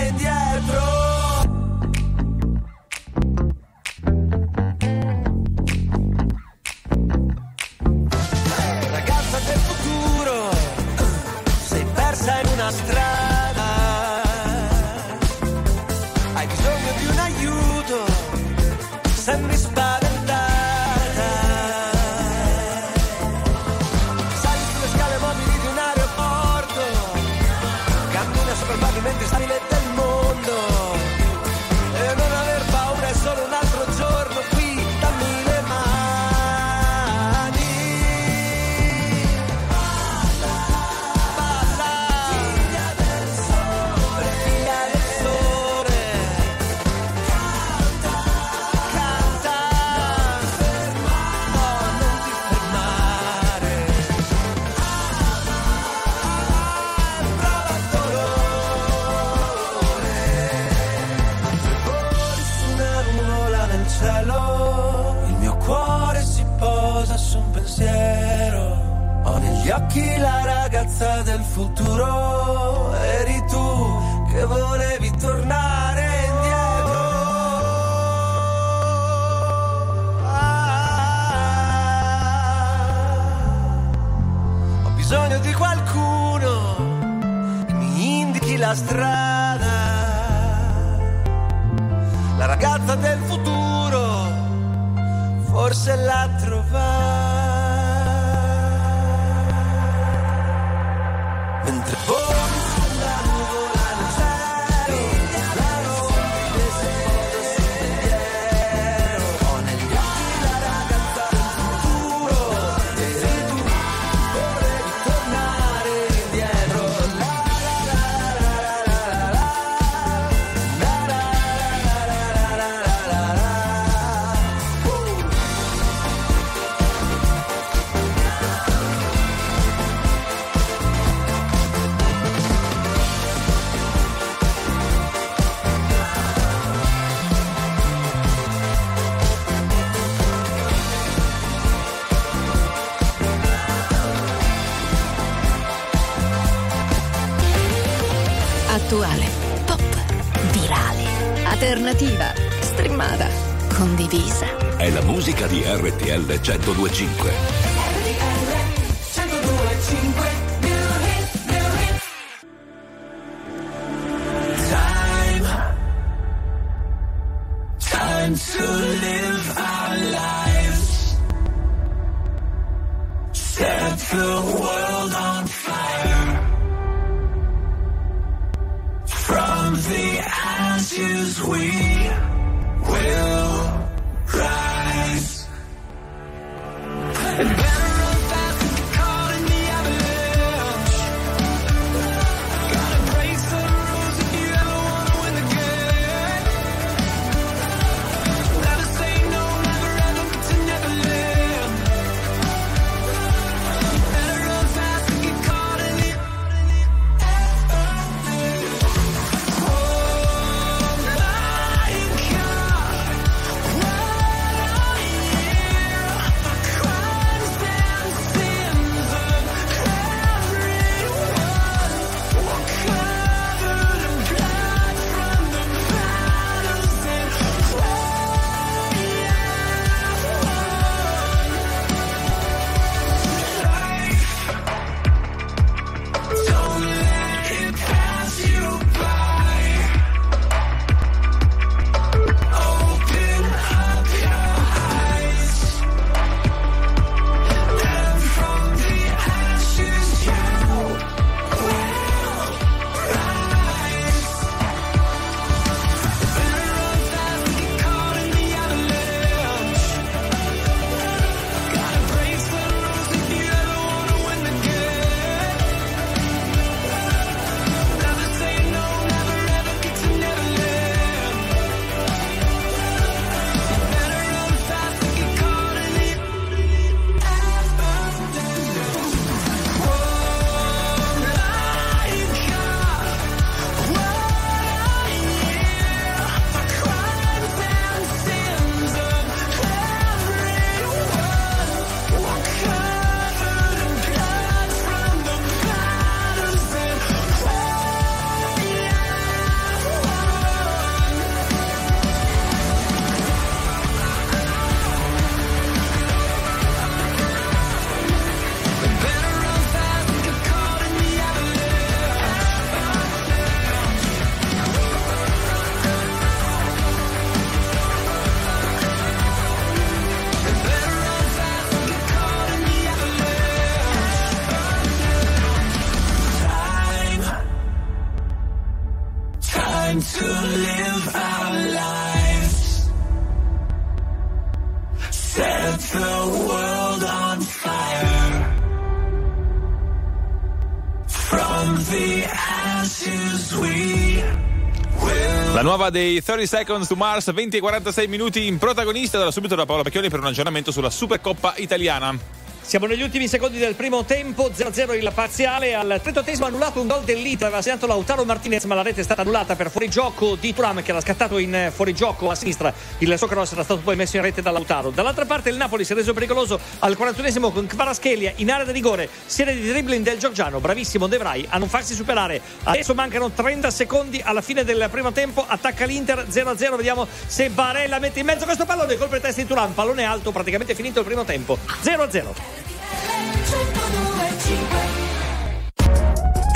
condivisa. È la musica di RTL 1025. RTL 1025. Time to live our lives. Set the world on fire. From the ashes we time to live our lives. Set the world on fire. From the ashes we La nuova dei 30 Seconds to Mars, 20 e 46 minuti in protagonista, da subito da Paola Pecchioni per un aggiornamento sulla Supercoppa italiana. Siamo negli ultimi secondi del primo tempo, 0-0 il parziale, al 38esimo annullato un gol dell'Inter, aveva segnato Lautaro Martinez ma la rete è stata annullata per fuorigioco di Turam che era scattato in eh, fuorigioco a sinistra, il Socraros era stato poi messo in rete da Lautaro. Dall'altra parte il Napoli si è reso pericoloso al 41esimo con Kvaraschelia in area di rigore, serie di dribbling del Giorgiano, bravissimo De Vrij a non farsi superare. Adesso mancano 30 secondi alla fine del primo tempo, attacca l'Inter 0-0, vediamo se Barella mette in mezzo questo pallone, colpo di testa di Turam, pallone alto, praticamente finito il primo tempo, 0-0.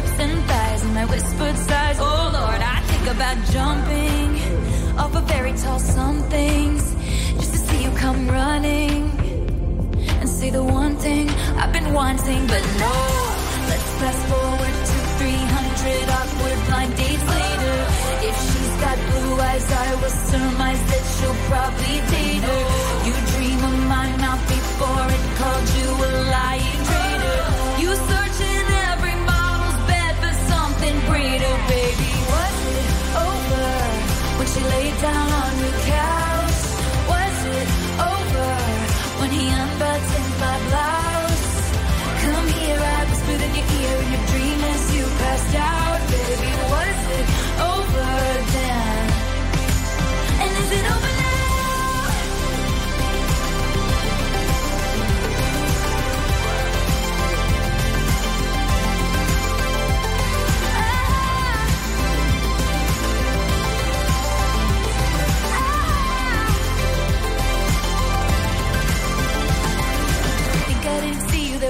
Hips and thighs and my whispered sighs. Oh Lord, I think about jumping off a very tall somethings just to see you come running and say the one thing I've been wanting, but no. Let's fast forward to 300 awkward blind dates later. If she's got blue eyes, I will surmise that she'll probably date her. You dream of my mouth before it called you a lying traitor. You search greater, baby. Was it over when she laid down on your couch? Was it over when he unbuttoned my blouse? Come here, I whispered in your ear in your dream as you passed out, baby. Was it over then? And is it over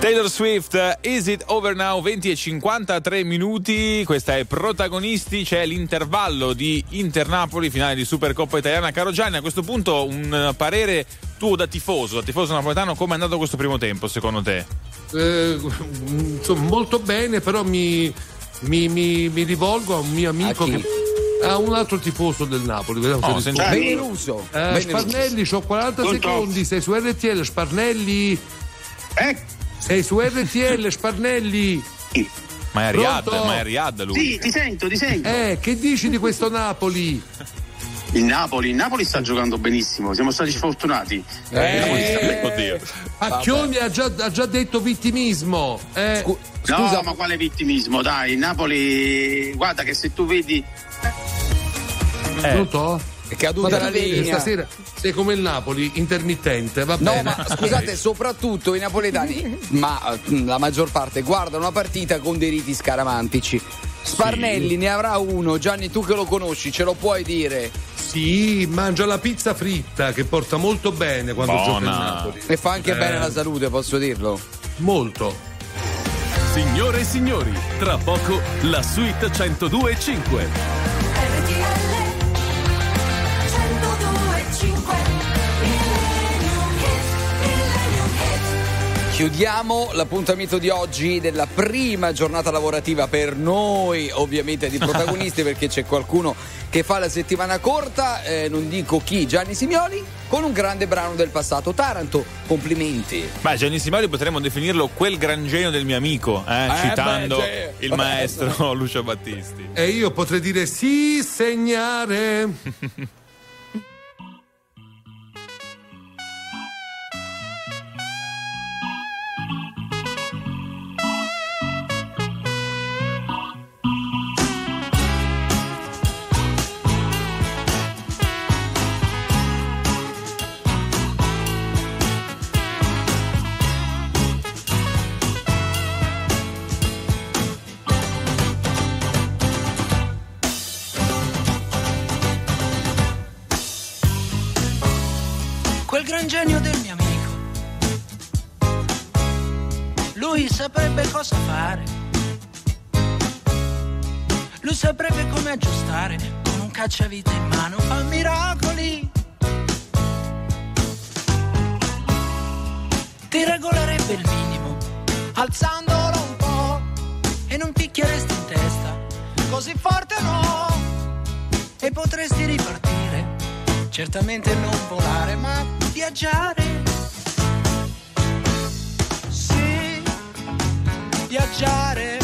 Taylor Swift, Is It Over Now? 20 e 53 minuti. Questa è Protagonisti. C'è l'intervallo di Inter-Napoli, finale di Supercoppa Italiana. Caro Gianni, a questo punto un parere tuo da tifoso, da tifoso napoletano, come è andato questo primo tempo secondo te? eh, insomma, molto bene, però mi, mi- mi- mi rivolgo a un mio amico A chi? che. A un altro tifoso del Napoli, vediamo Oh, se. Beneruso. Eh. Sparnelli, ho 40 Pronto? secondi, sei su RTL, Sparnelli. Eh? Sei su RTL, Sparnelli. Ma è Pronto? ma è Riyad lui. Sì, ti sento, ti sento. Eh, che dici di questo Napoli? Il Napoli, il Napoli sta giocando benissimo, siamo stati sfortunati. Eh, Il Napoli sta- Oddio. Pacchioni ha già, ha già detto vittimismo. Eh, No, ma quale vittimismo, dai, il Napoli, guarda che se tu vedi... Pronto? È caduta Ma la linea. Stasera sei come il Napoli, intermittente, va No, bene. ma scusate, soprattutto i napoletani, ma eh, la maggior parte, guardano una partita con dei riti scaramantici. Sparnelli ne avrà uno, Gianni, tu che lo conosci, ce lo puoi dire. Sì, mangia la pizza fritta che porta molto bene quando Buona. gioca il Napoli. E fa anche Eh. bene alla salute, posso dirlo. Molto. Signore e signori, tra poco la suite 102 Chiudiamo l'appuntamento di oggi della prima giornata lavorativa per noi, ovviamente di protagonisti, perché c'è qualcuno che fa la settimana corta, eh, non dico chi, Gianni Simioli, con un grande brano del passato. Taranto, complimenti. Beh, Gianni Simari potremmo definirlo quel gran genio del mio amico, eh, Eh, citando beh, cioè- il maestro Lucio Battisti. E io potrei dire sì, segnare. saprebbe come aggiustare con un cacciavite in mano, fa miracoli. Ti regolerebbe il minimo, alzandolo un po' e non picchieresti in testa, così forte no. E potresti ripartire certamente non volare ma viaggiare. Sì, viaggiare,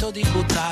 meglio certo di buttare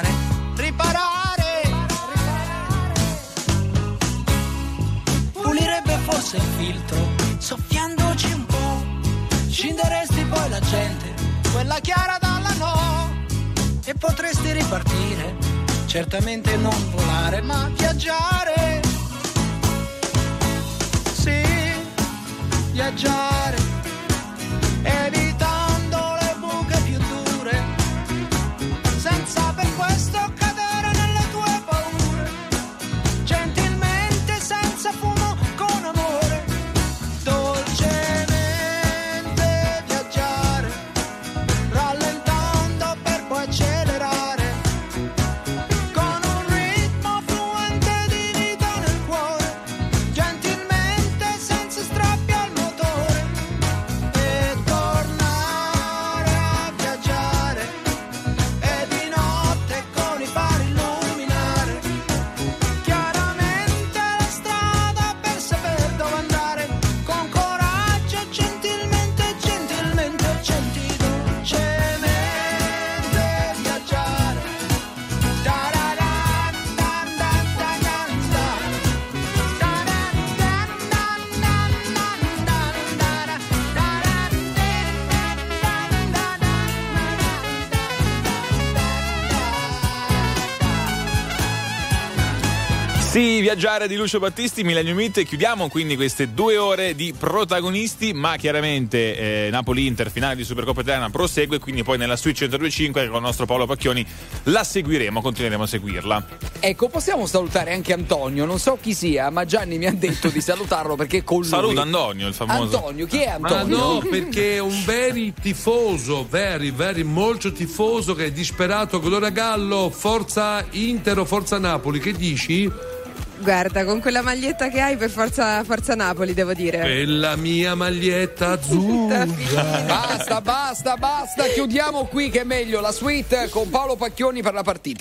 viaggiare di Lucio Battisti, Millennium Meet. Chiudiamo quindi queste due ore di protagonisti, ma chiaramente eh, Napoli-Inter, finale di Supercoppa Italiana, prosegue. Quindi poi nella Switch 102.5 con il nostro Paolo Pacchioni la seguiremo, continueremo a seguirla. Ecco, possiamo salutare anche Antonio. Non so chi sia, ma Gianni mi ha detto di salutarlo perché con lui. Saluta Antonio, il famoso. Antonio, chi è Ma Antonio? no, perché è un veri tifoso, veri, veri, molto tifoso che è disperato. Gloria Gallo, forza Inter o forza Napoli, che dici? Guarda, con quella maglietta che hai per forza, forza Napoli, devo dire. E la mia maglietta azzurra. Basta, basta, basta. Chiudiamo qui che è meglio la suite con Paolo Pacchioni per la partita.